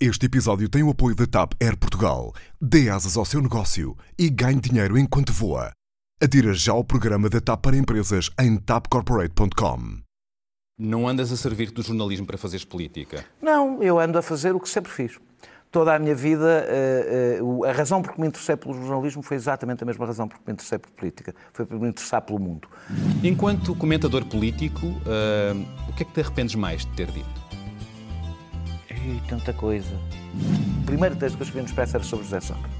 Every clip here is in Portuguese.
Este episódio tem o apoio da TAP Air Portugal. Dê asas ao seu negócio e ganhe dinheiro enquanto voa. Adira já ao programa da TAP para empresas em tapcorporate.com. Não andas a servir-te do jornalismo para fazeres política? Não, eu ando a fazer o que sempre fiz. Toda a minha vida, eh, eh, a razão por que me interessei pelo jornalismo foi exatamente a mesma razão por que me interessei por política. Foi por me interessar pelo mundo. Enquanto comentador político, eh, o que é que te arrependes mais de ter dito? E tanta coisa. O primeiro texto que eu escrevi no Expresso era sobre José Sócrates.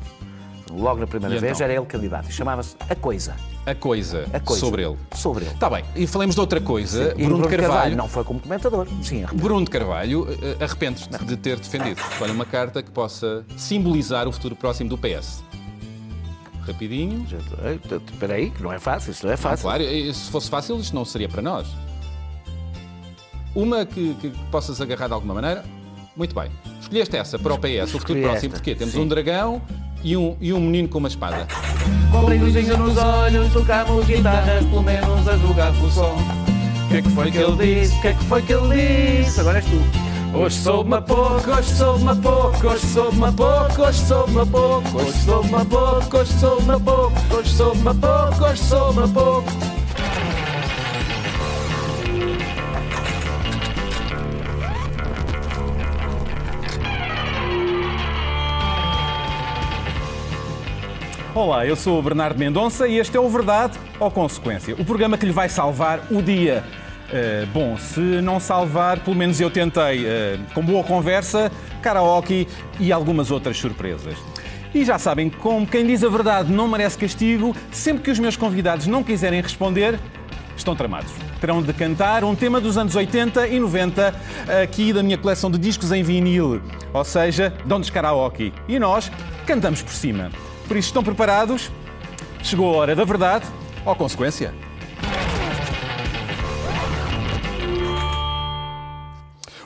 Logo na primeira E vez então? era ele candidato e chamava-se A Coisa. A coisa, A Coisa. sobre ele. Sobre ele. Está bem, e falemos de outra coisa. E Bruno de Carvalho. não foi como comentador. Sim, Bruno de Carvalho, eh, arrependes-te de ter defendido. Olha, uma carta que possa simbolizar o futuro próximo do PS. Rapidinho. Espera aí, que não é fácil, isso não é fácil. claro, e se fosse fácil, isto não seria para nós. Uma que, que possas agarrar de alguma maneira. Muito bem. Escolheste essa para o PS, o futuro Escolhi próximo, esta, porque temos sim. um dragão e um, e um menino com uma espada. Com brilhozinho nos olhos, tocamos guitarras, pelo menos a jogar pelo som. O que é que foi que ele disse? O que é que foi que ele disse? Agora és tu. Hoje soube-me pouco, hoje soube-me pouco, hoje soube-me pouco, hoje soube-me pouco, hoje soube-me pouco, hoje soube-me pouco, hoje soube-me pouco, hoje soube-me pouco. Olá, eu sou o Bernardo Mendonça e este é o Verdade ou Consequência, o programa que lhe vai salvar o dia. Eh, bom, se não salvar, pelo menos eu tentei, eh, com boa conversa, karaoke e algumas outras surpresas. E já sabem, como quem diz a verdade não merece castigo, sempre que os meus convidados não quiserem responder, estão tramados. Terão de cantar um tema dos anos 80 e 90 aqui da minha coleção de discos em vinil, ou seja, dão-nos karaoke. E nós cantamos por cima. Por isso, estão preparados? Chegou a hora da verdade ou consequência?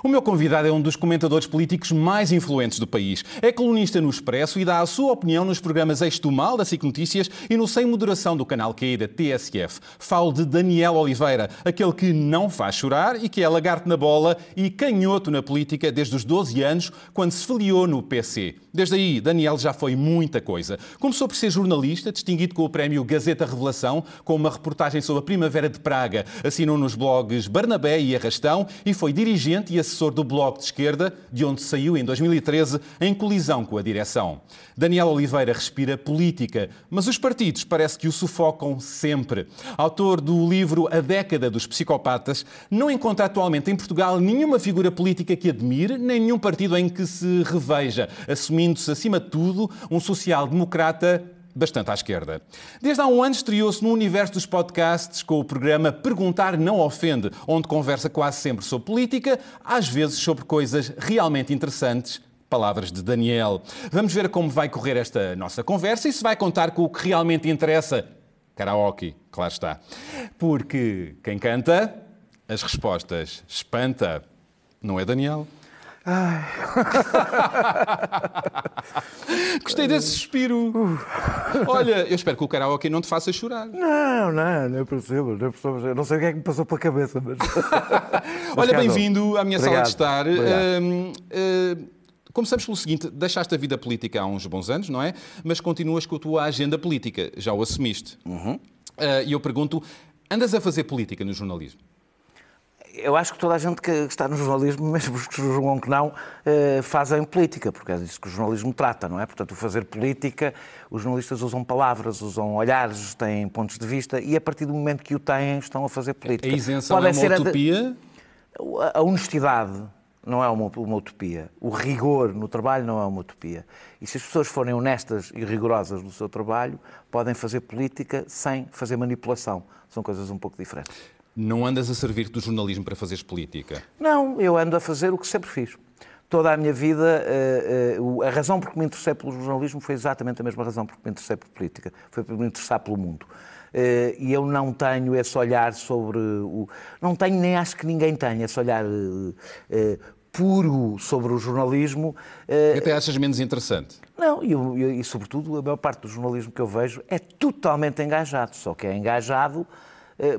O meu convidado é um dos comentadores políticos mais influentes do país. É colunista no Expresso e dá a sua opinião nos programas Eixo do Mal, da SIC Notícias, e no Sem Moderação do canal Q da TSF. Falo de Daniel Oliveira, aquele que não faz chorar e que é lagarto na bola e canhoto na política desde os 12 anos, quando se filiou no PC. Desde aí, Daniel já foi muita coisa. Começou por ser jornalista, distinguido com o prémio Gazeta Revelação, com uma reportagem sobre a Primavera de Praga. Assinou nos blogs Barnabé e Arrastão e foi dirigente e assessor do Bloco de Esquerda, de onde saiu em 2013 em colisão com a direção. Daniel Oliveira respira política, mas os partidos parece que o sufocam sempre. Autor do livro A Década dos Psicopatas, não encontra atualmente em Portugal nenhuma figura política que admire, nem nenhum partido em que se reveja, assumindo-se, acima de tudo, um social-democrata bastante à esquerda. Desde há um ano estreou-se no universo dos podcasts com o programa Perguntar Não Ofende, onde conversa quase sempre sobre política, às vezes sobre coisas realmente interessantes. Palavras de Daniel. Vamos ver como vai correr esta nossa conversa e se vai contar com o que realmente interessa. Karaoke, claro está. Porque quem canta, as respostas espanta. Não é Daniel? Gostei desse suspiro. Olha, eu espero que o karaoke não te faça chorar. Não, não, não percebo, não percebo. Eu não sei o que é que me passou pela cabeça, mas. Olha, bem-vindo à minha sala Obrigado. de estar. Obrigado. Hum, hum, Começamos pelo seguinte: deixaste a vida política há uns bons anos, não é? Mas continuas com a tua agenda política, já o assumiste. Uhum. Ah, E eu pergunto: andas a fazer política no jornalismo? Eu acho que toda a gente que está no jornalismo, mesmo os que julgam que não, eh, fazem política, porque é disso que o jornalismo trata, não é? Portanto, o fazer política, os jornalistas usam palavras, usam olhares, têm pontos de vista e a partir do momento que o têm, estão a fazer A política. isenção Podem é uma ser a utopia? A honestidade não é uma, uma utopia. O rigor no trabalho não é uma utopia. E se as pessoas forem honestas e rigorosas no seu trabalho, podem fazer política sem fazer manipulação. São coisas um pouco diferentes. Não andas a servir-te do jornalismo para fazeres política? Não, eu ando a fazer o que sempre fiz. Toda a minha vida, eh, eh, a razão por que me interessei pelo jornalismo foi exatamente a mesma razão por que me interessei por política. Foi por me interessar pelo mundo. Eh, E eu não tenho esse olhar sobre o. Não tenho, nem acho que ninguém tenha esse olhar puro sobre o jornalismo. eh, Até achas menos interessante? não, e, e, e, sobretudo a maior parte do jornalismo que eu vejo é totalmente engajado, só que é engajado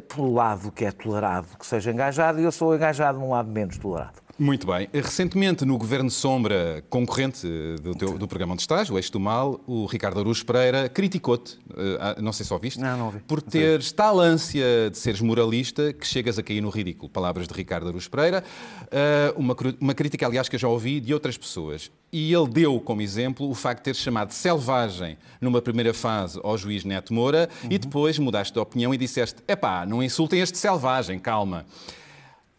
pelo lado que é tolerado que seja engajado e eu sou engajado num lado menos tolerado. Muito bem. Recentemente, no Governo Sombra, concorrente do, teu, do programa onde estás, o Eixo do Mal, o Ricardo Aruz Pereira criticou-te, uh, não sei se ouviste, não, não ouvi. por teres tal ânsia de seres moralista que chegas a cair no ridículo. Palavras de Ricardo Aruz Pereira. Uh, uma, uma crítica, aliás, que eu já ouvi de outras pessoas. E ele deu como exemplo o facto de teres chamado selvagem numa primeira fase ao juiz Neto Moura uhum. e depois mudaste de opinião e disseste: epá, não insultem este selvagem, calma.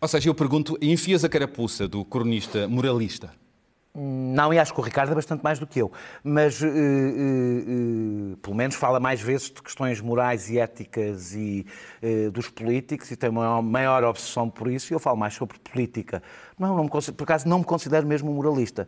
Ou seja, eu pergunto, enfias a carapuça do cronista moralista? Não, e acho que o Ricardo é bastante mais do que eu, mas uh, uh, uh, pelo menos fala mais vezes de questões morais e éticas e dos políticos e tem uma maior obsessão por isso eu falo mais sobre política. Não, não me por acaso não me considero mesmo moralista.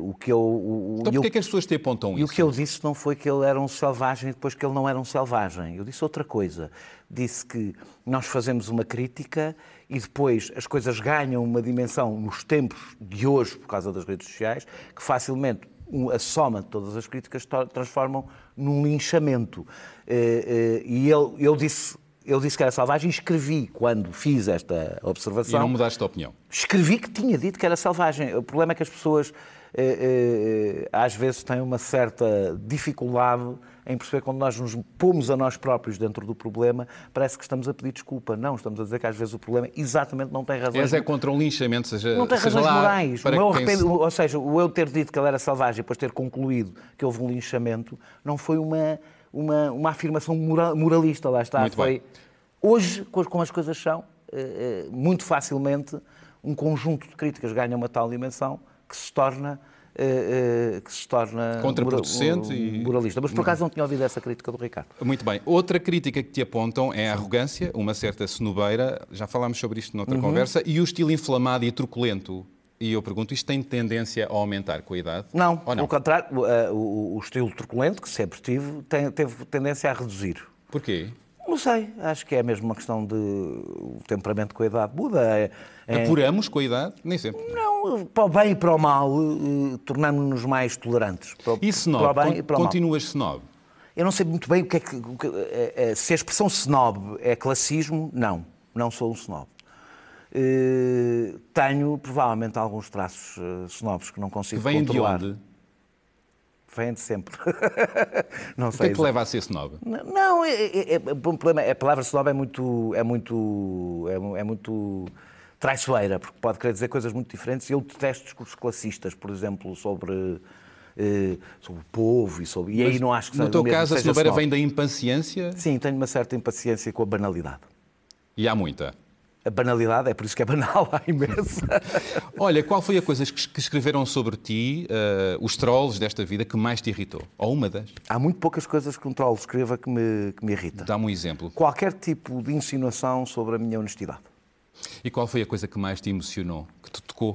o que eu, o, então porquê é que as pessoas te apontam isso? E o que eu disse não foi que ele era um selvagem depois que ele não era um selvagem. Eu disse outra coisa. Disse que nós fazemos uma crítica e depois as coisas ganham uma dimensão nos tempos de hoje, por causa das redes sociais, que facilmente a soma de todas as críticas transformam num linchamento. Eh, e ele, eu disse eu disse que era selvagem e escrevi, quando fiz esta observação. E não mudaste de opinião? Escrevi que tinha dito que era selvagem. O problema é que as pessoas eh, às vezes têm uma certa dificuldade em perceber quando nós nos pomos a nós próprios dentro do problema, parece que estamos a pedir desculpa. Não, estamos a dizer que às vezes o problema exatamente não tem razões. És é contra um linchamento, seja. Não tem seja razões morais. O meu arrependo, Ou seja, o eu ter dito que ele era selvagem e depois ter concluído que houve um linchamento não foi uma, uma, uma afirmação moralista, lá está. Muito foi. Bem. Hoje, como as coisas são, eh, eh, muito facilmente um conjunto de críticas ganha uma tal dimensão que se torna eh, que se torna contraproducente e moralista. Mas por acaso não tinha ouvido essa crítica do Ricardo. Muito bem. Outra crítica que te apontam é a arrogância, uma certa cenobeira, já falámos sobre isto noutra uhum. conversa, e o estilo inflamado e truculento. E eu pergunto, isto tem tendência a aumentar com a idade? Não, não? pelo contrário, o, o, o, estilo truculento, que sempre tive, tem, teve tendência a reduzir. Porquê? Não sei, acho que é mesmo uma questão de o temperamento com a idade muda. É, é... Apuramos com a idade? Nem sempre. Não, para o bem e para o mal, uh, tornamos-nos mais tolerantes. Para, e snob? Para o bem Con e para o continuas mal. snob? Eu não sei muito bem o que é que. Se a expressão snob é classismo, não. Não sou um snob. Uh, tenho, provavelmente, alguns traços uh, snobs que não consigo que vêm controlar. de onde? vem de sempre. não sei. O que é que leva a ser snob? Não, é, é, é, um problema, a palavra snob é muito, é muito, é, é muito traiçoeira, porque pode querer dizer coisas muito diferentes. Eu detesto discursos classistas, por exemplo, sobre, eh, sobre o povo e sobre. E aí não acho que No teu caso, a snobeira vem da impaciência? Sim, tenho uma certa impaciência com a banalidade. E há muita? A banalidade, é por isso que é banal, há imensa. Olha, qual foi a coisa que escreveram sobre ti, uh, os trolls desta vida, que mais te irritou? Ou uma das? Há muito poucas coisas que um troll escreva que me, que me irrita. Dá-me um exemplo. Qualquer tipo de insinuação sobre a minha honestidade. E qual foi a coisa que mais te emocionou, que te tocou,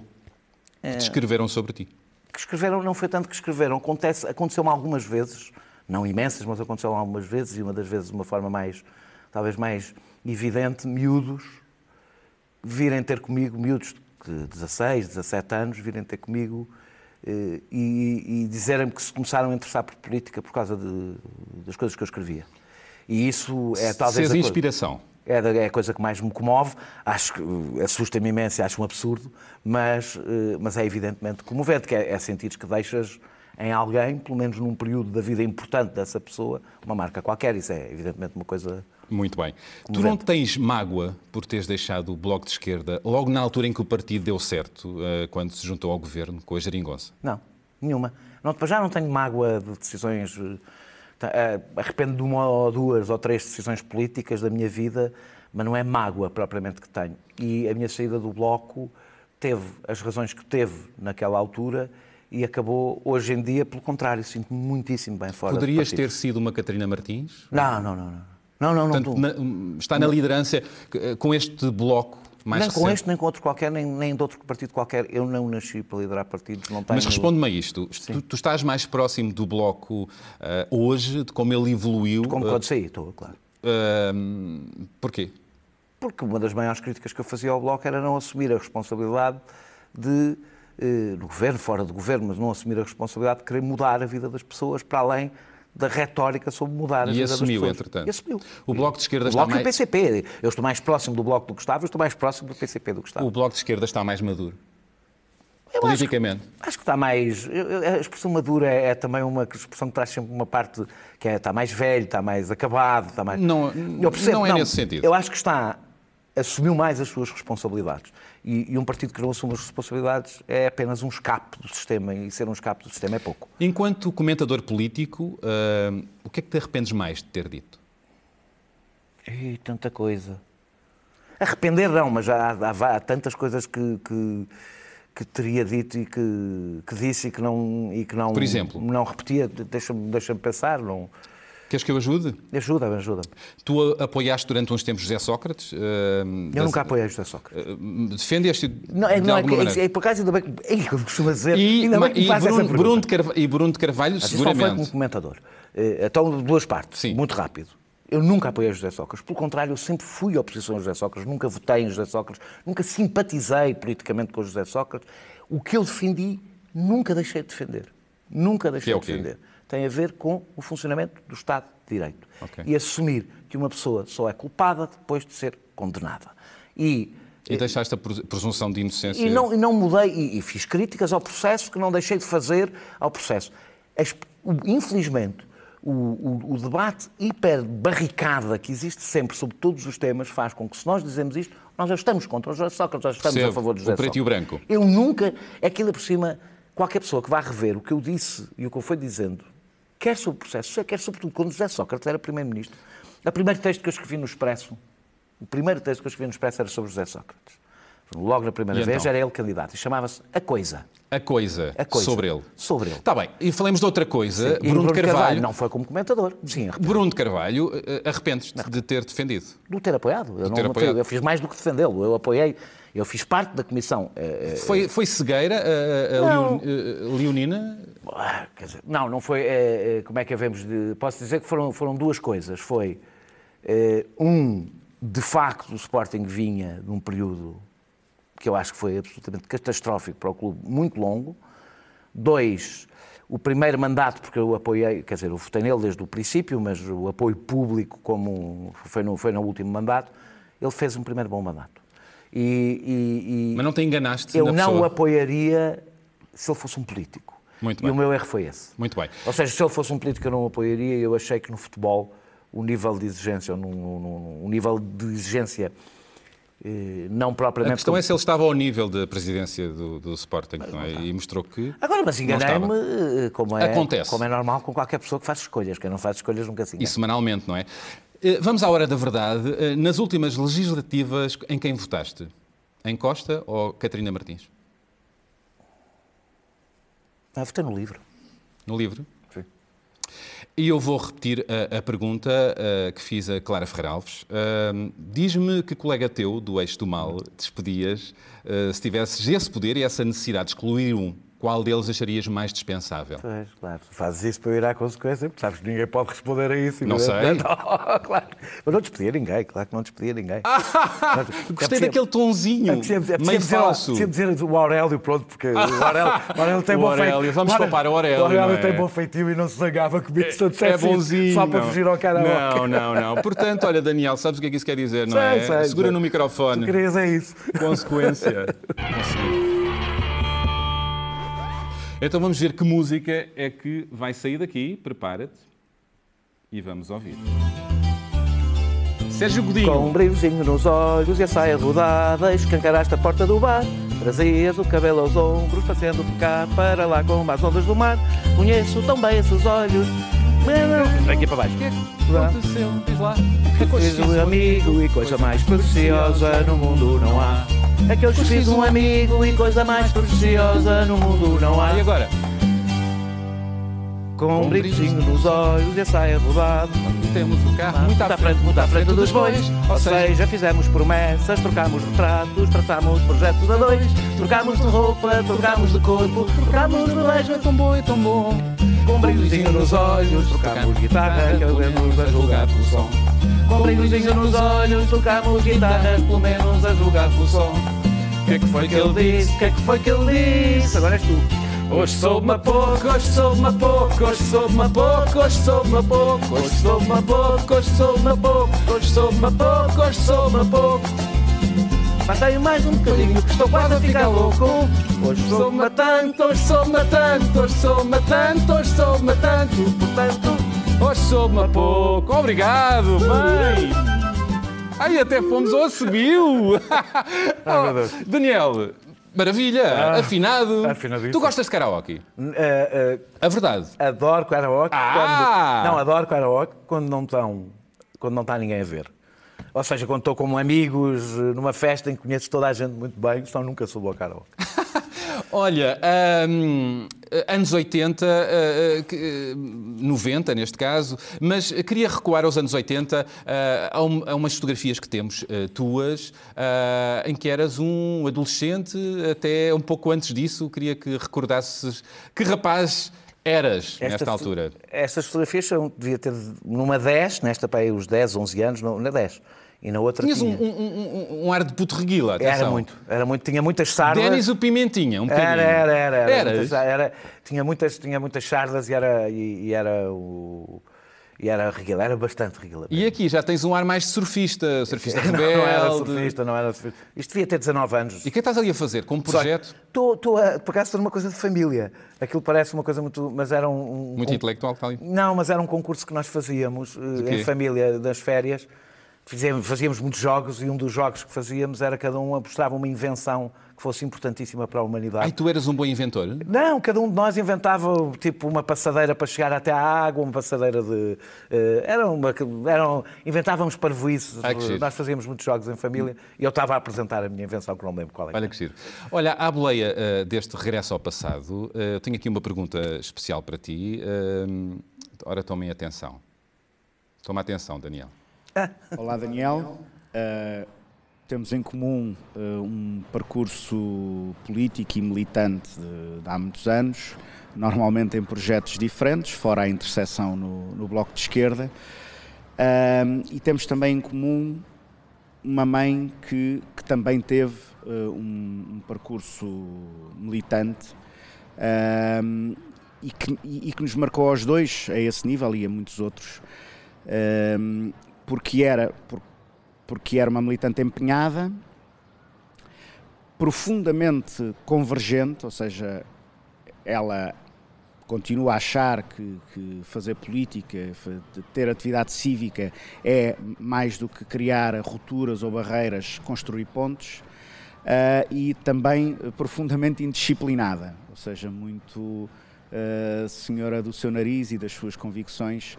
que te é. escreveram sobre ti? Que escreveram, não foi tanto que escreveram, acontece, aconteceu-me algumas vezes, não imensas, mas aconteceu algumas vezes, e uma das vezes de uma forma mais, talvez mais evidente, miúdos, virem ter comigo, miúdos de 16, 17 anos, virem ter comigo eh, e, e dizerem-me que se começaram a interessar por política por causa de, das coisas que eu escrevia. E isso é talvez. Seja inspiração. É, é a coisa que mais me comove, acho que eh, assusta-me imenso e acho um absurdo, mas, eh, mas é evidentemente comovente, que é, é sentir que deixas em alguém, pelo menos num período da vida importante dessa pessoa, uma marca qualquer. Isso é evidentemente uma coisa muito bem. Tu não tens mágoa por teres deixado o Bloco de Esquerda logo na altura em que o partido deu certo, eh, quando se juntou ao governo com a Jeringonça? Não, nenhuma. Não, já não tenho mágoa de decisões. Eh, eh, arrependo de uma ou duas ou três decisões políticas da minha vida, mas não é mágoa propriamente que tenho. E a minha saída do Bloco teve as razões que teve naquela altura e acabou hoje em dia, pelo contrário, sinto-me muitíssimo bem fora Poderias ter sido uma Catarina Martins? Não, não, não. não. Não, não, não. Portanto, na, está na liderança eh, com este bloco mais recente. com este, nem com outro qualquer, nem, nem de outro partido qualquer. Eu não nasci para liderar partidos, não tenho... Mas responde-me a isto. Tu, tu, estás mais próximo do bloco uh, hoje, de como ele evoluiu... De como uh, quando saí, estou, claro. Uh, porquê? Porque uma das maiores críticas que eu fazia ao bloco era não assumir a responsabilidade de, no governo, fora do governo, mas não assumir a responsabilidade de querer mudar a vida das pessoas para além da retórica sobre mudar a E vida das assumiu, pessoas. entretanto. E assumiu. O Bloco de Esquerda O está Bloco e o mais... PCP. Eu estou mais próximo do Bloco do Gustavo, eu estou mais próximo do PCP do Gustavo. O Bloco de Esquerda está mais maduro. Eu acho Politicamente. Acho que está mais. A expressão madura é, é também uma expressão que traz sempre uma parte que é, está mais velho, está mais acabado, está mais. Não- Eu percebo, não é nesse sentido. Eu acho que está. Assumiu mais as suas responsabilidades. E, e um partido que não assume as responsabilidades é apenas um escape do sistema. E ser um escape do sistema é pouco. Enquanto comentador político, ah, o que é que te arrependes mais de ter dito? E tanta coisa. Arrepender não, mas há, há- há tantas coisas que, que, que teria dito e que, que disse e que não. E que não Por exemplo? Não repetia. Deixa-me deixa pensar. Não... Queres que eu ajude? Ajuda-me, ajuda-me. Tu apoiaste durante uns tempos José Sócrates? ah, Eu das- nunca apoiei José Sócrates. ah, Defendeste Não, é, de não, é, alguma que- maneira? é, por acaso ainda bem que. Ei, como costuma dizer, E, ainda bem que e faz essa Bruno, pergunta. Bruno de Carvalho, e Bruno de Carvalho, Mas isso não foi como seguramente. comentador. Eh, Então, duas partes, Sim. muito rápido. Eu nunca apoiei José Sócrates. Pelo contrário, eu sempre fui oposição a José Sócrates. Nunca votei em José Sócrates. Nunca simpatizei politicamente com José Sócrates. O que eu defendi, nunca deixei de defender. Nunca deixei é o de defender. Tem a ver com o funcionamento do Estado de Direito. Ok. E assumir que uma pessoa só é culpada depois de ser condenada. E E deixaste a presunção de inocência. e não, e não mudei, e, e fiz críticas ao processo que não deixei de fazer ao processo. As- o- infelizmente, o, o- o debate hiper-barricada que existe sempre sobre todos os temas faz com que, se nós dizemos isto, nós já estamos contra o José Sócrates, já estamos Percebo. a favor do O José preto e o branco. Eu nunca, é que ainda por cima, qualquer pessoa que vá rever o que eu disse e o que eu fui dizendo, quer sobre o processo, quer sobretudo quando José Sócrates era Primeiro-Ministro. O primeiro texto que eu escrevi no Expresso, o primeiro texto que eu escrevi no Expresso era sobre José Sócrates. Logo na primeira E vez então? era ele candidato e chamava-se A Coisa. A coisa, A Coisa. sobre ele. Sobre ele. Está bem, e falemos de outra coisa. E Bruno, de Carvalho. não foi como comentador. Sim, Bruno de Carvalho, eh, arrependes-te de ter defendido? do ter apoiado. Eu, não, ter apoiado. eu fiz mais do que defendê-lo. Eu apoiei, eu fiz parte da comissão. eh, eh, Foi, foi cegueira a, eh, Leonina? Ah, dizer, não, não foi. como é que havemos de. Posso dizer que foram, foram duas coisas. Foi um, de facto, o Sporting vinha de um período que eu acho que foi absolutamente catastrófico para o clube, muito longo. Dois, o primeiro mandato, porque eu apoiei, quer dizer, eu votei nele desde o princípio, mas o apoio público, como foi no, foi no último mandato, ele fez um primeiro bom mandato. E, e- e Mas não te enganaste eu não o pessoa? apoiaria se ele fosse um político. Muito e bem. o meu erro foi esse. Muito bem. Ou seja, se ele fosse um político, eu não o apoiaria. Eu achei que no futebol o nível de exigência, um nível de exigência eh, não A propriamente. questão é se ele estava ao nível da presidência do, do Sporting, não é? E mostrou que. Agora, mas enganei-me, eh, como é, Acontece. como é normal com qualquer pessoa que faz escolhas. Quem não faz escolhas nunca se E engana. semanalmente, não é? Eh, Vamos à hora da verdade. Eh, Nas últimas legislativas, em quem votaste? Em Costa ou Catarina Martins? Ah, votei no livro. No livro? Sim. E eu vou repetir a, a pergunta eh, que fiz a Clara Ferreira Alves. Ahm, Diz-me que colega teu, do Eixo do Mal, despedias, eh, se tivesses esse poder e essa necessidade de excluir um, qual deles acharias mais dispensável? Pois, claro. Fazes isso para ir à consequência, porque sabes que ninguém pode responder a isso. Não sei. Não, claro. Mas não despedia ninguém, claro que não despedia ninguém. Gostei É daquele tonzinho, É preciso, é preciso meio falso. preciso dizer o Aurélio, pronto, porque o Aurélio, o Aurélio tem O bom feitio. vamos poupar o Aurélio, O Aurélio é? tem bom feitio e não se zangava comigo se eu dissesse É isso, bonzinho. Só para fugir ao karaoke. Não, não, não. Portanto, olha, Daniel, sabes o que é que isso quer dizer, não Sei, é? sei, Segura sei. no Tu microfone. querias é isso. Consequência. Então vamos ver que música é que vai sair daqui. Prepara-te. E vamos ouvir. Sérgio Godinho. Com um brilhozinho nos olhos e a saia rodada, escancaraste a porta do bar. Trazias o cabelo aos ombros, fazendo cá para lá com as ondas do mar. Conheço tão bem esses olhos. Aqui para baixo. O que é que aconteceu? Diz lá. É Fiz um amigo e coisa mais preciosa no mundo não há. É que eu fiz um amigo e coisa mais preciosa no mundo não há. E agora? Com um brilhozinho nos olhos e a saia rodada. Temos o carro muito à frente, muito à frente dos bois. Ou seja, fizemos promessas, trocámos retratos, traçámos projetos a dois. Trocámos de roupa, trocámos de corpo, trocámos de beijo. é tão bom, é tão bom. Com um brilhozinho nos olhos, trocámos guitarra, que ouvemos a julgar pelo som. Com um brilhozinho nos olhos, trocámos guitarras, pelo menos a julgar pelo som. O que é que foi que ele disse? O que é que foi que ele disse? Agora és tu. Hoje sou-me pouco, hoje sou-me pouco, hoje sou-me pouco, hoje sou-me pouco, hoje sou-me pouco, hoje sou-me pouco, hoje sou-me pouco, hoje sou-me pouco. Matei mais um bocadinho, que estou quase a ficar louco. Hoje sou-me tanto, hoje sou-me tanto, hoje sou-me tanto, hoje sou-me tanto, portanto, hoje sou-me pouco. Obrigado, mãe! Ai, até fomos ao subiu! oh, Daniel, maravilha, ah, afinado. Tu gostas de karaoke? Uh, uh, a verdade. Adoro karaoke. Ah. Quando, não, adoro karaoke quando não estão, quando não está ninguém a ver. Ou seja, quando estou com amigos numa festa em que conheço toda a gente muito bem, então nunca subo ao karaoke. Olha, um, anos 80, uh, 90 neste caso, mas queria recuar aos anos 80 uh, a, um, umas fotografias que temos tuas, em que eras um adolescente, até um pouco antes disso, queria que recordasses que rapaz eras Esta, nesta altura. Estas fotografias são, devia ter numa 10, nesta para aí os 10, 11 anos, na 10. E na outra Tinhas tinha... um, um, um, ar de puto reguila, atenção. Era muito, era muito, tinha muitas sardas. Denis o Pimentinha, um bocadinho. Era, era, era. era, muitas, era tinha, muitas, tinha muitas sardas e era, e, e era o... E era reguila, era bastante reguila. E aqui já tens um ar mais de surfista, surfista não, rebelde. Não era surfista, não era surfista. Isto devia ter 19 anos. E o que estás ali a fazer? Como projeto? Estou, estou a, por acaso, estou numa coisa de família. Aquilo parece uma coisa muito... Mas era um... Muito um, intelectual está ali? Não, mas era um concurso que nós fazíamos em família, das férias. Fizemos, fazíamos muitos jogos e um dos jogos que fazíamos era cada um apostava uma invenção que fosse importantíssima para a humanidade. Ai, tu eras um bom inventor? Não, cada um de nós inventava tipo uma passadeira para chegar até à água, uma passadeira de. Uh, era uma, eram, inventávamos parvoíces. Ai, nós fazíamos muitos jogos em família e eu estava a apresentar a minha invenção que não lembro qual é. Olha que giro. Olha, à boleia uh, deste regresso ao passado, uh, tenho aqui uma pergunta especial para ti. ora, tomem atenção. Toma atenção, Daniel. Olá, Daniel. Uh, temos em comum uh, um percurso político e militante de, de, há muitos anos, normalmente em projetos diferentes, fora a interseção no, no Bloco de Esquerda. Uh, e temos também em comum uma mãe que, que também teve um, um, percurso militante e que, e, que, nos marcou aos dois a esse nível e a muitos outros porque era, porque era uma militante empenhada, profundamente convergente, ou seja, ela continua a achar que, que, fazer política, ter atividade cívica é mais do que criar rupturas ou barreiras, construir pontos, uh, e também profundamente indisciplinada, ou seja, muito uh, senhora do seu nariz e das suas convicções.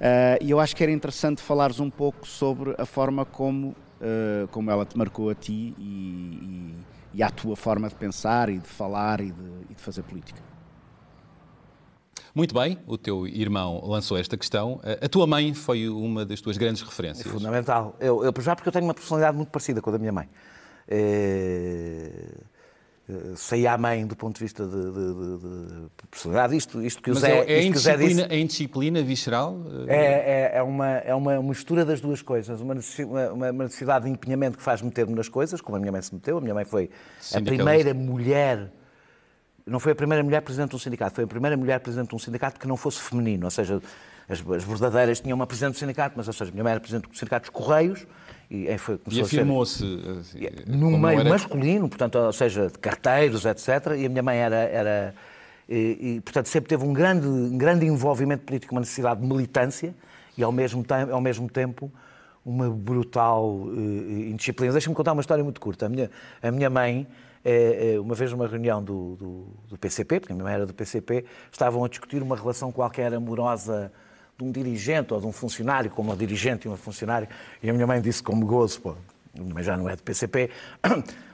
Uh, e eu acho que era interessante falares um pouco sobre a forma como, uh, como ela te marcou a ti e, e, e a tua forma de pensar e de falar e de, e de fazer política. Muito bem, o teu irmão lançou esta questão. A tua mãe foi uma das tuas grandes referências. É fundamental. Eu, eu, já porque eu tenho uma personalidade muito parecida com a da minha mãe. É sair à mãe do ponto de vista de, de, de, de personalidade. Isto, isto que o Mas Zé, é, é, indisciplina, disse, é indisciplina visceral? É, é, é, uma, é uma mistura das duas coisas. Uma, uma, uma necessidade de empenhamento que faz meter-me nas coisas, como a minha mãe se meteu. A minha mãe foi a primeira mulher não foi a primeira mulher presidente de um sindicato, foi a primeira mulher presidente de um sindicato que não fosse feminino, ou seja, as, as verdadeiras tinham uma presidente do sindicato, mas, ou seja, a minha mãe era presidente do sindicato dos Correios, e, e afirmou-se assim, no meio era... masculino, portanto, ou seja, de carteiros, etc. E a minha mãe era, era e, e, portanto, sempre teve um grande, um grande envolvimento político, uma necessidade de militância e, ao mesmo, tempo, ao mesmo tempo, uma brutal uh, indisciplina. Deixa-me contar uma história muito curta. A minha, a minha mãe, uh, uma vez numa reunião do, do, do, PCP, porque a minha mãe era do PCP, estavam a discutir uma relação qualquer amorosa de um dirigente ou de um funcionário, como uma dirigente e uma funcionária, e a minha mãe disse como gozo, pô, mas já não é do PCP,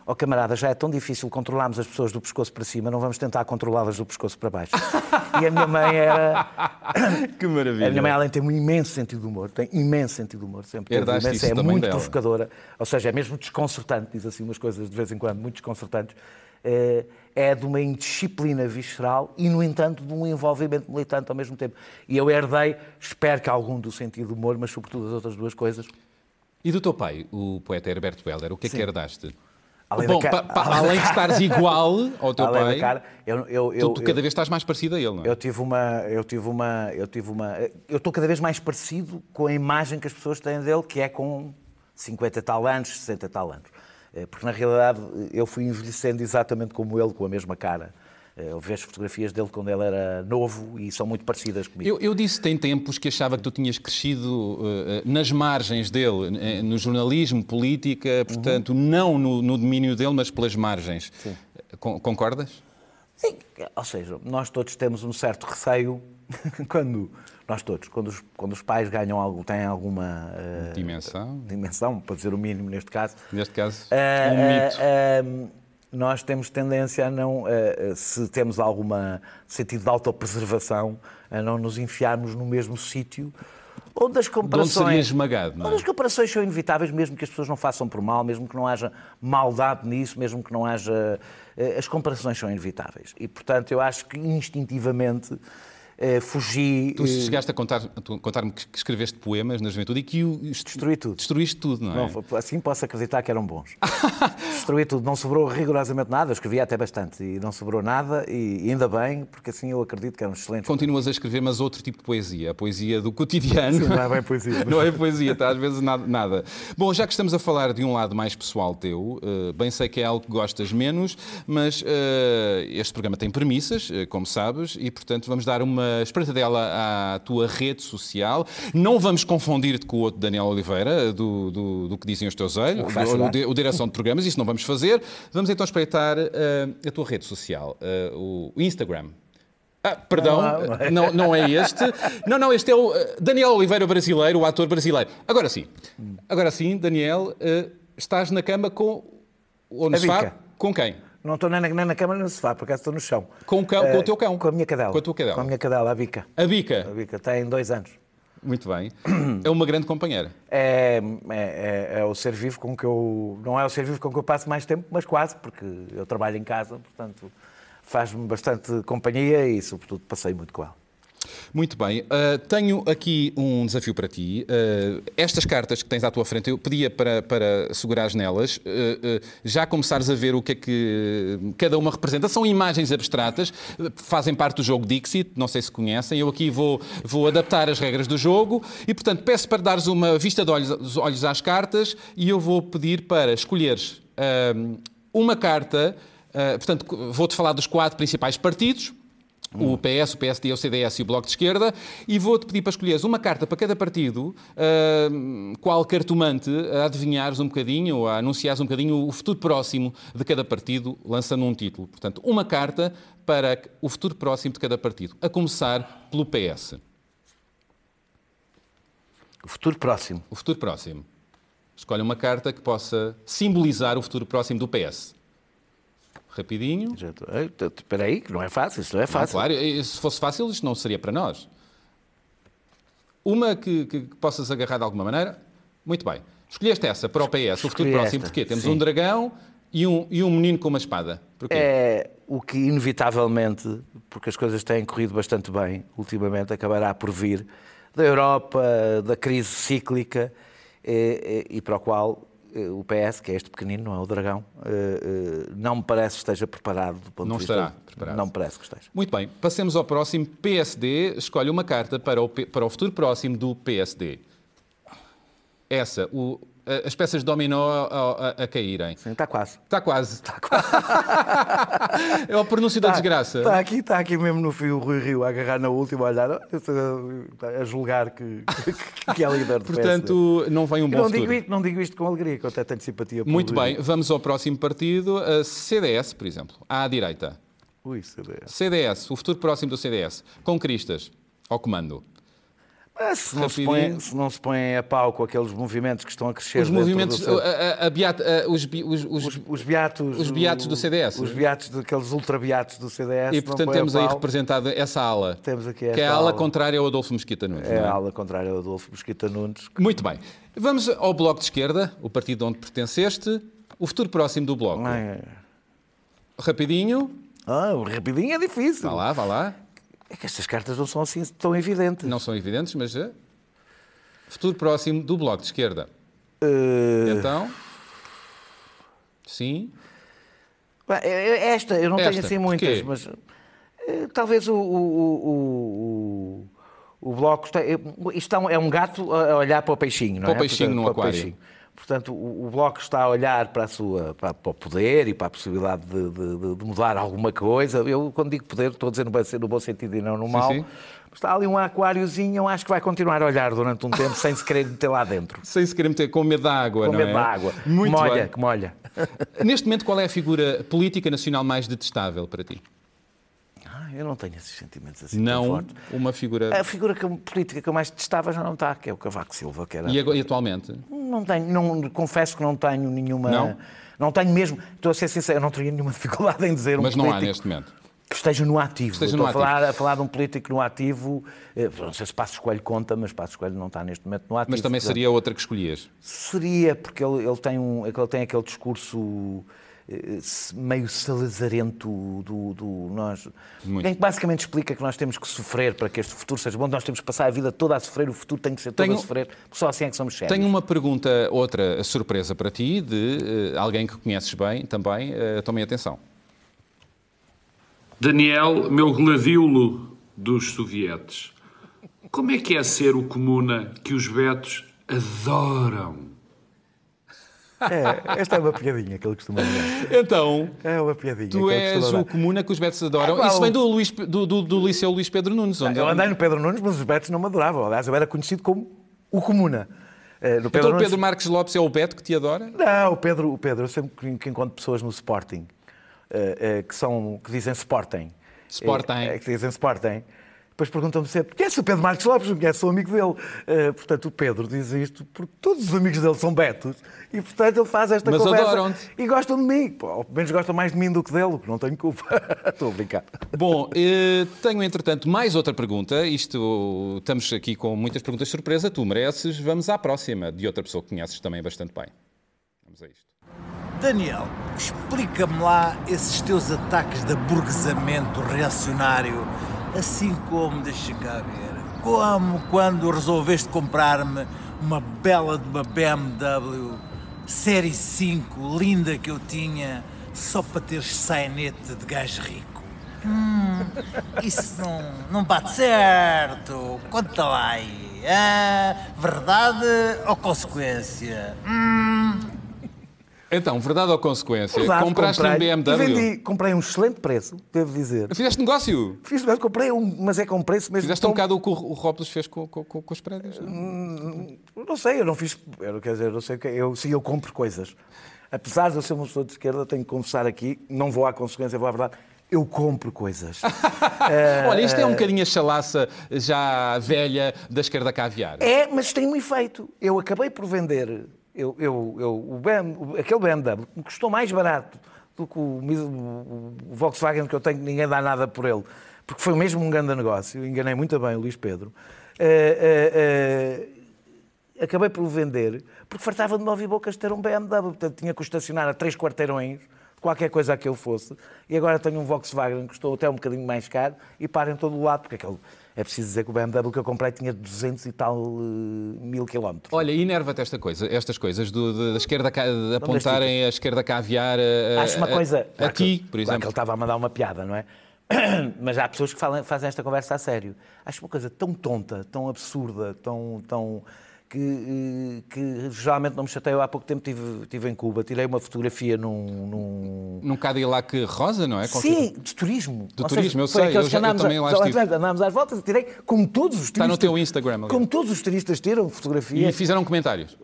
ó oh, camarada, já é tão difícil controlarmos as pessoas do pescoço para cima, não vamos tentar controlá-las do pescoço para baixo. e a minha mãe era... que maravilha. A minha mãe, além de ter um imenso sentido de humor, tem imenso sentido de humor, sempre teve imenso, é muito dela. provocadora, ou seja, é mesmo desconcertante, diz assim umas coisas de vez em quando, muito desconcertantes, é, é de uma indisciplina visceral e, no entanto, de um envolvimento militante ao mesmo tempo. E eu herdei, espero que algum do sentido do humor, mas sobretudo as outras duas coisas. E do teu pai, o poeta Herberto Heller, o que é Sim. que herdaste? Além, Bom, pa, pa, além de estares igual ao teu pai, cara, eu, eu, eu, tu, cada vez estás mais parecido a ele, não é? Eu tive uma, eu tive uma, eu tive uma, eu estou cada vez mais parecido com a imagem que as pessoas têm dele, que é com 50 e tal anos, 60 e tal anos. Eh, porque na realidade eu fui envelhecendo exatamente como ele, com a mesma cara. Eh, eu vejo fotografias dele quando ele era novo e são muito parecidas comigo. Eu, eu disse tem tempos que achava que tu tinhas crescido uh, nas margens dele, no jornalismo, política, portanto, uhum. não no, no, domínio dele, mas pelas margens. Con concordas? Sim, ou seja, nós todos temos um certo receio quando nós todos, quando os, quando os pais ganham algo, têm alguma uh, dimensão, dimensão, para dizer o mínimo neste caso. Neste caso, uh, um mito nós temos tendência a não, se temos algum sentido de autopreservação, a não nos enfiarmos no mesmo sítio onde as comparações. Onde seria esmagado, não é? Onde as comparações são inevitáveis, mesmo que as pessoas não façam por mal, mesmo que não haja maldade nisso, mesmo que não haja. Eh, as comparações são inevitáveis. E, portanto, eu acho que instintivamente uh, fugi. Tu chegaste a contar-me contar que escreveste poemas na juventude e que o destruí tudo. Destruíste tudo, não é? Não, assim posso acreditar que eram bons. Destruí tudo, não sobrou rigorosamente nada, eu escrevi até bastante e não sobrou nada e ainda bem, porque assim eu acredito que eram excelentes. Continuas a escrever, mas outro tipo de poesia, a poesia do cotidiano. Sim, não é bem poesia. Mas... não é poesia, está às vezes nada, nada. Bom, já que estamos a falar de um lado mais pessoal teu, uh, bem sei que é algo que gostas menos, mas uh, este programa tem premissas, como sabes, e portanto vamos dar uma espreitadela à tua rede social. Não vamos confundir-te com o outro Daniel Oliveira, do, do, do que dizem os teus olhos, o, o, direção de programas, isso não vamos fazer. Vamos então espreitar uh, a tua rede social, uh, o Instagram. Ah, perdão, não, não, não, é este. Não, não, este é o eh, Daniel Oliveira brasileiro, o ator brasileiro. Agora sim, agora sim, Daniel, estás na cama com. Ou no sofá? Com quem? Não estou nem na, nem na cama nem no sofá, por acaso estou no chão. Com o, cão, uh, com o teu cão? Com a minha cadela. Com a tua cadela? Com a minha cadela, a Bica. A Bica? A Bica, tem dois anos. Muito bem. É uma grande companheira. É, é, é, é, o ser vivo com que eu. Não é o ser vivo com que eu passo mais tempo, mas quase, porque eu trabalho em casa, portanto faz-me bastante companhia e, sobretudo, passei muito com ela. Muito bem. Uh, tenho aqui um desafio para ti. Uh, estas cartas que tens à tua frente, eu pedia para, para segurares nelas, uh, já começares a ver o que é que cada uma representa. São imagens abstratas, fazem parte do jogo Dixit, não sei se conhecem. Eu aqui vou, vou adaptar as regras do jogo e, portanto, peço para dares uma vista de olhos, olhos às cartas e eu vou pedir para escolheres uma carta. portanto, vou-te falar dos quatro principais partidos o PS, o PSD, o CDS e o Bloco de Esquerda, e vou-te pedir para escolheres uma carta para cada partido, uh, qual cartomante, a adivinhares um bocadinho, ou a anunciares um bocadinho o futuro próximo de cada partido, lançando um título. Portanto, uma carta para o futuro próximo de cada partido, a começar pelo PS. O futuro próximo. O futuro próximo. Escolhe uma carta que possa simbolizar o futuro próximo do PS rapidinho. Espera aí, que não é fácil, isto não é fácil. Não, claro, se fosse fácil, isto não seria para nós. Uma que, que, que possas agarrar de alguma maneira. Muito bem. Escolheste essa para o PS, o futuro próximo, porquê? Temos Sim. um dragão e um, e um menino com uma espada. Porquê? É o que, inevitavelmente, porque as coisas têm corrido bastante bem ultimamente, acabará por vir da Europa, da crise cíclica, e, e, e para o qual eh, o PS, que é este pequenino, não é o dragão, eh, eh, não me parece que esteja preparado do ponto não de vista. Não estará preparado. Não me parece que esteja. Muito bem, passemos ao próximo. PSD escolhe uma carta para o, para o futuro próximo do PSD. Essa, o, as peças de dominó a, a, a, caírem. Sim, está quase. Está quase. Está quase. é o pronúncio da desgraça. Está aqui, está aqui mesmo no fio o Rui Rio a agarrar na última, a olhar, a julgar que, que é líder do Portanto, não vem um bom não futuro. Digo isto, não digo isto com alegria, que eu até tenho simpatia por Muito bem, vamos ao próximo partido, a CDS, por exemplo, à direita. Ui, CDS. CDS, o futuro próximo do CDS, com Cristas ao comando. Mas se não, se põe, se não se põe a pau com aqueles movimentos que estão a crescer. Os movimentos, a, a, a beata, os, os, os, os, beatos. Os beatos do CDS. Os beatos, daqueles ultra-beatos do CDS. E portanto temos aí representada essa ala. Temos aqui essa que é a ala, ala contrária ao Adolfo Mesquita Nunes. É, é? a ala contrária ao Adolfo Mesquita Nunes. Muito bem. Vamos ao Bloco de Esquerda, o partido onde pertenceste. O futuro próximo do Bloco. É. Rapidinho. Ah, rapidinho é difícil. Vá lá, vá lá. É que estas cartas não são assim tão evidentes. Não são evidentes, mas é. Futuro próximo do Bloco de Esquerda. Uh... Então. Sim. É- é Esta, eu não tenho Esta, assim porquê? muitas, mas eh, talvez o, o, o, o, o Bloco. Está, eh, isto é um- é gato a olhar para o peixinho, não Para é? o peixinho Portanto, no para aquário. peixinho. Portanto, o o Bloco está a olhar para, a sua, para, para o poder e para a possibilidade de, de- de- mudar alguma coisa. Eu, quando digo poder, estou a dizer no bom, no bom sentido e não no mau. sim. Está ali um aquáriozinho, eu acho que vai continuar a olhar durante um tempo sem se querer meter lá dentro. Sem se querer meter com medo da água, Com não medo é? da água. Muito molha, bem. que molha. Neste momento, qual é a figura política nacional mais detestável para ti? Eu não tenho esses sentimentos assim tão Não fortes. uma figura... A figura que política que eu mais detestava já não está, que é o Cavaco Silva, que era... E agora- e atualmente? Não tenho, não, confesso que não tenho nenhuma... Não? Não tenho mesmo, estou a ser sincero, eu não teria nenhuma dificuldade em dizer um Mas não há neste momento. que esteja no ativo. esteja estou no a, falar, a falar de um político no ativo, eh, não sei se Passos Coelho conta, mas Passos Coelho não está neste momento no ativo. Mas também portanto, seria outra que escolhias. Seria, porque ele, ele tem, um, ele tem aquele discurso meio salazarento do, do nós. Muito. Em que basicamente explica que nós temos que sofrer para que este futuro seja bom, nós temos que passar a vida toda a sofrer, o futuro tem que ser todo Tenho- a sofrer, porque só assim é que somos sérios. Tenho uma pergunta, outra surpresa para ti, de eh, alguém que conheces bem também. Eh, tomem atenção. Daniel, meu gladiolo dos sovietes, como é que é ser o comuna que os betos adoram? É, esta é uma piadinha que ele costuma dizer. Então, É uma piadinha. tu que és o comuna que os betos adoram. É. Isso vem do, Luís, do, do, do Liceu Luís Pedro Nunes. Onde Eu andei no Pedro Nunes, mas os Betos não me adoravam. Aliás, eu era conhecido como o Comuna. Eh, No Então o Nunes- Pedro Marques Lopes é o Beto que te adora? Não, o Pedro, o Pedro, eu sempre que- encontro pessoas no Sporting eh, que, são, que dizem Sporting. Sporting. Eh, que dizem Sporting. Depois perguntam-me sempre, conhece o Pedro Marcos Lopes? Não conhece, sou amigo dele. Eh, portanto, o Pedro diz isto porque todos os amigos dele são betos e, portanto, ele faz esta Mas conversa. E gostam de mim. Pô, ou pelo menos gostam mais de mim do que dele, porque não tenho culpa. Estou a brincar. Bom, eh, tenho entretanto mais outra pergunta. Isto, estamos aqui com muitas perguntas de surpresa. Tu mereces. Vamos à próxima, de outra pessoa que conheces também bastante bem. Vamos a isto. Daniel, explica-me lá esses teus ataques de aburguesamento reacionário, assim como, deixa cá ver, como quando resolveste comprar-me uma bela de uma BMW Série 5, linda que eu tinha, só para teres sainete de gajo rico. Hum, isso não, não bate certo. Conta lá aí. Ah, verdade ou consequência? Hum, Então, verdade ou consequência? Verdade, Compraste um comprei. BMW? E vendi, comprei um excelente preço, devo dizer. Fizeste negócio? Fiz, mas comprei um, mas é com preço mesmo. Fizeste um tão- bocado o que o Rópolis fez com, com- com- com os prédios? Não sei, eu não fiz. Eu, quer dizer, eu sei que eu, sim, eu compro coisas. Apesar de eu ser uma pessoa de esquerda, tenho que confessar aqui, não vou à consequência, vou à verdade, eu compro coisas. Olha, isto é um bocadinho a chalaça já velha da esquerda caviar. É, mas tem um efeito. Eu acabei por vender eu, eu, eu, o BM, o- aquele BMW me custou mais barato do que o, o- Volkswagen que eu tenho, ninguém dá nada por ele, porque foi mesmo um grande negócio, enganei muito bem o Luís Pedro. Eh, eh, eh, acabei por o vender porque fartava de nove bocas ter um BMW, portanto tinha que o estacionar a três quarteirões, qualquer coisa a que eu fosse, e agora tenho um Volkswagen que custou até um bocadinho mais caro e para em todo o lado, porque aquele, é preciso dizer que o BMW que eu comprei tinha 200 e tal eh, mil quilómetros. Olha, enerva-te esta coisa, estas coisas do- de- da esquerda de apontarem a esquerda caviar a, a- Acho uma a- coisa. a, claro que- ti, por claro que ele exemplo. estava a mandar uma piada, não é? Mas há pessoas que falam- fazem esta conversa a sério. Acho uma coisa tão tonta, tão absurda, tão. tão que, eh, que geralmente não me chateio. Há pouco tempo estive, estive em Cuba, tirei uma fotografia num. num... Num Cadillac rosa, não é? Sim, de turismo. De Ou turismo, eu foi sei, eu já- eu também a- lá estive. Andámos às voltas tirei, como todos os turistas. Está no teu Instagram, aliás. Como todos os turistas tiram fotografia. E fizeram comentários.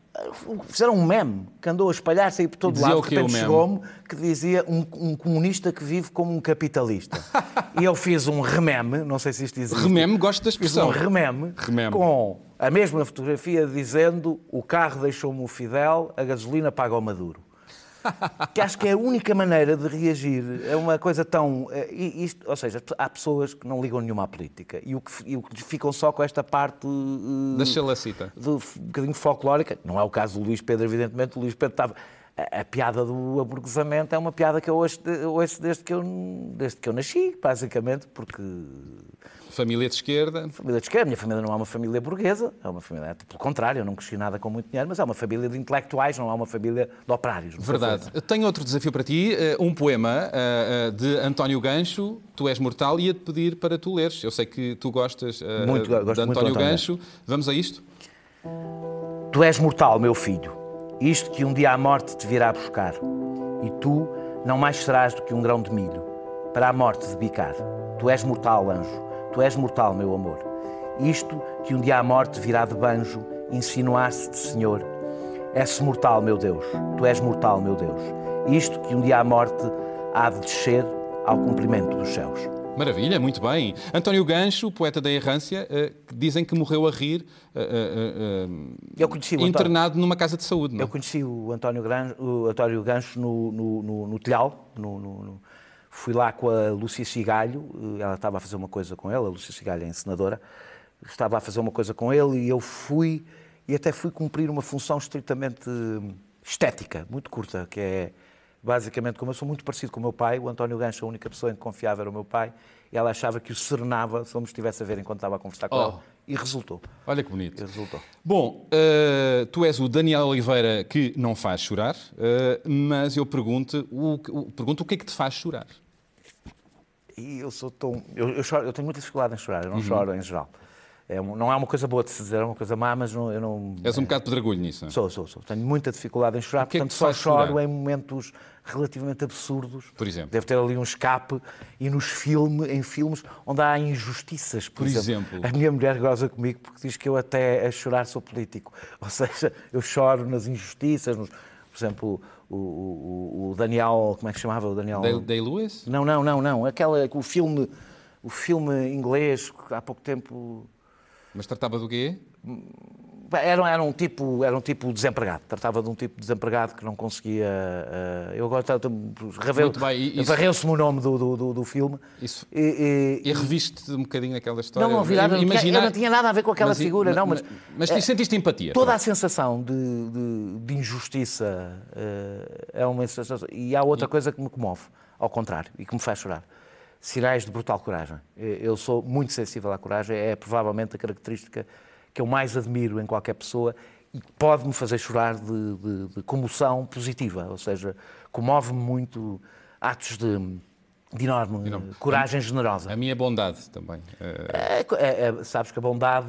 Fizeram um meme que andou a espalhar-se aí por todo Dizia lado. De repente chegou-me que dizia um, um comunista que vive como um capitalista. e eu fiz um rememe, não sei se isto existe. Rememe, gosto da Fiz expressão. um rememe, Rememe. com a mesma fotografia dizendo o carro deixou-me o Fidel, a gasolina paga o Maduro. que acho que é a única maneira de reagir a uma coisa tão. eh, Isto, ou seja, há pessoas que não ligam nenhuma à política e o que, e o que ficam só com esta parte. eh, Da chalacita. de, um bocadinho folclórica. Não é o caso do Luís Pedro, evidentemente. O Luís Pedro estava. a, a piada do aburguesamento é uma piada que eu ouço, ouço desde, que eu, desde que eu nasci, basicamente, porque Família de esquerda. família de esquerda, minha família não é uma família burguesa, é uma família, pelo contrário, eu não cresci nada com muito dinheiro, mas é uma família de intelectuais, não é uma família de operários. Verdade. Eu Tenho outro desafio para ti, eh, um poema eh, eh, de António Gancho, Tu és mortal, e ia-te pedir para tu leres. Eu sei que tu gostas Muito, gosto de muito do António António Gancho. Vamos a isto? Tu és mortal, meu filho, isto que um dia a morte te virá buscar, e tu não mais serás do que um grão de milho, para a morte debicar. Tu és mortal, anjo, tu és mortal, meu amor. Isto que um dia a morte virá de banjo, insinuar-se de Senhor. És mortal, meu Deus, tu és mortal, meu Deus. Isto que um dia a morte há de descer ao cumprimento dos céus. Maravilha, muito bem. António Gancho, poeta da errância, que dizem que morreu a rir, Eu conheci o António. internado numa casa de saúde. Não? é? Eu conheci o António, Gran, o António Gancho no, no, no, no Telhal. no- Fui lá com a Lúcia Cigalho, eh, ela estava a fazer uma coisa com ele, a Lúcia Cigalho é encenadora, estava a fazer uma coisa com ele e eu fui, e até fui cumprir uma função estritamente eh, estética, muito curta, que é basicamente, como eu sou muito parecido com o meu pai, o António Gancho, a única pessoa em que confiava era o meu pai, e ela achava que o serenava se eu me estivesse a ver enquanto estava a conversar com Oh. ele, e resultou. Olha que bonito. E resultou. Bom, eh, tu és o Daniel Oliveira que não faz chorar, eh, mas eu pergunto o, que- o- pergunto o que é que te faz chorar? E eu sou tão. Eu, eu, choro- eu tenho muita dificuldade em chorar, eu Uhum. não choro em geral. É, não é uma coisa boa de se dizer, é uma coisa má, mas não, eu não. És um bocado pedregulho nisso. não é? Sou, sou, sou. Tenho muita dificuldade em chorar, é portanto te só choro chorar? em momentos relativamente absurdos. Por exemplo? Deve ter ali um escape e nos filmes, em filmes onde há injustiças. Por, Por exemplo? A minha mulher goza comigo porque diz que eu até a chorar sou político. Ou seja, eu choro nas injustiças, nos- por exemplo, o, o- o Daniel, como é que se chamava? O Daniel. Day, Day Lewis? Não, não, não, não. Aquela, o filme, o filme inglês há pouco tempo Mas tratava do quê? Era, era, um tipo, era um tipo desempregado. Tratava de um tipo desempregado que não conseguia. eh, eu agora e isso- varreu-se-me o nome do, do, do, do filme. Isso- E, e- E reviste um bocadinho aquela história? não, não vi nada. não tinha- Imaginar- Eu não tinha nada a ver com aquela Mas figura, não, mas. Mas tu eh, sentiste empatia? Toda a sensação de, de- de injustiça eh, é uma sensação. E há outra coisa que me comove, ao contrário, e que me faz chorar. Sinais de brutal coragem. Eh, Eu sou muito sensível à coragem, é provavelmente a característica que eu mais admiro em qualquer pessoa e pode-me fazer chorar de, de- de comoção positiva, ou seja, comove-me muito atos de, de enorme, Enorme. coragem generosa. A minha bondade também. Eh, É, é, é, sabes que a bondade,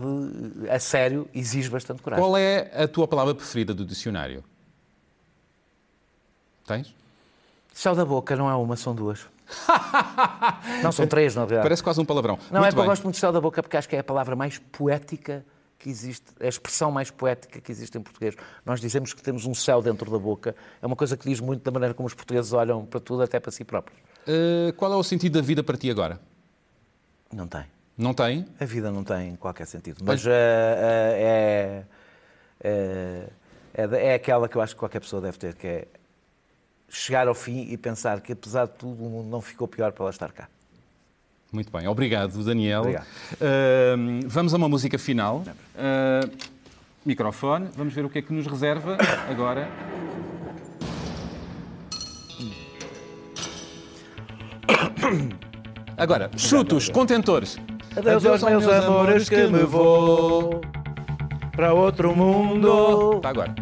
a sério, exige bastante coragem. Qual é a tua palavra preferida do dicionário? Tens? Céu da boca não é uma, são duas. não, são três, na realidade. Parece quase um palavrão. Não, é Muito que eu gosto muito de céu da boca porque acho que é a palavra mais poética que existe, é a expressão mais poética que existe em português. Nós dizemos que temos um céu dentro da boca. É uma coisa que diz muito da maneira como os portugueses olham para tudo, até para si próprios. Eh, qual é o sentido da vida para ti agora? Não tem. Não tem? A vida não tem qualquer sentido. Mas eh, eh, é, é, é, é aquela que eu acho que qualquer pessoa deve ter, que é chegar ao fim e pensar que, apesar de tudo, o mundo não ficou pior para ela estar cá. Muito bem, obrigado, Daniel. Obrigado. Uh, vamos a uma música final. Uh, microfone, vamos ver o que é que nos reserva agora. Agora, chutos, contentores. Adeus, aos meus amores que me vou para outro mundo. Está agora.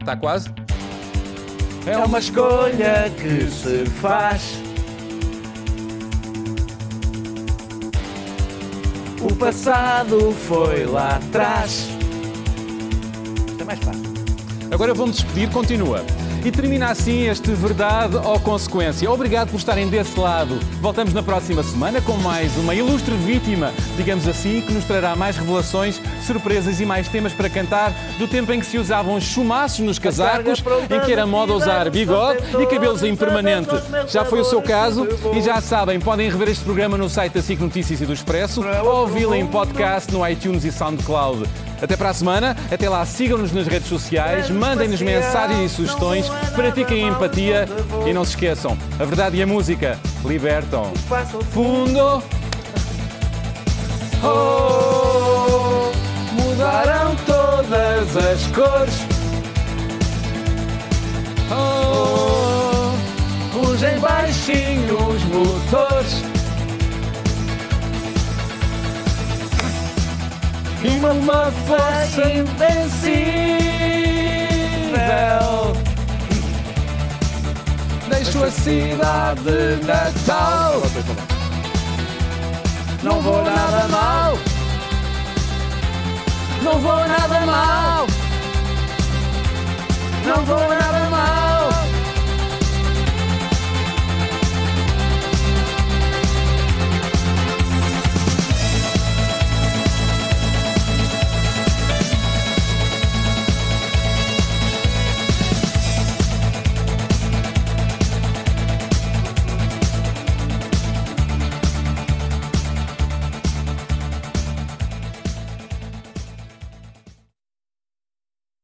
Está quase? É uma escolha que se faz. O passado foi lá atrás. É mais fácil. Agora vou-me despedir, continua. E termina assim este Verdade ou Consequência. Obrigado por estarem desse lado. Voltamos na próxima semana com mais uma ilustre vítima, digamos assim, que nos trará mais revelações, surpresas e mais temas para cantar do tempo em que se usavam chumaços nos casacos, em que era moda usar bigode e cabelos em permanente. Já foi o seu caso e já sabem, podem rever este programa no site da SIC Notícias e do Expresso ou ouvi-lo em podcast no iTunes e SoundCloud. Até para a semana, até lá sigam-nos nas redes sociais, mandem-nos mensagens e sugestões, pratiquem empatia e não se esqueçam, a verdade e a música libertam. Fundo. Oh, mudaram todas as cores Oh, rugem baixinho os motores. E uma, força invencível. Deixo a cidade natal. Não vou nada mal. Não vou nada mal. Não vou nada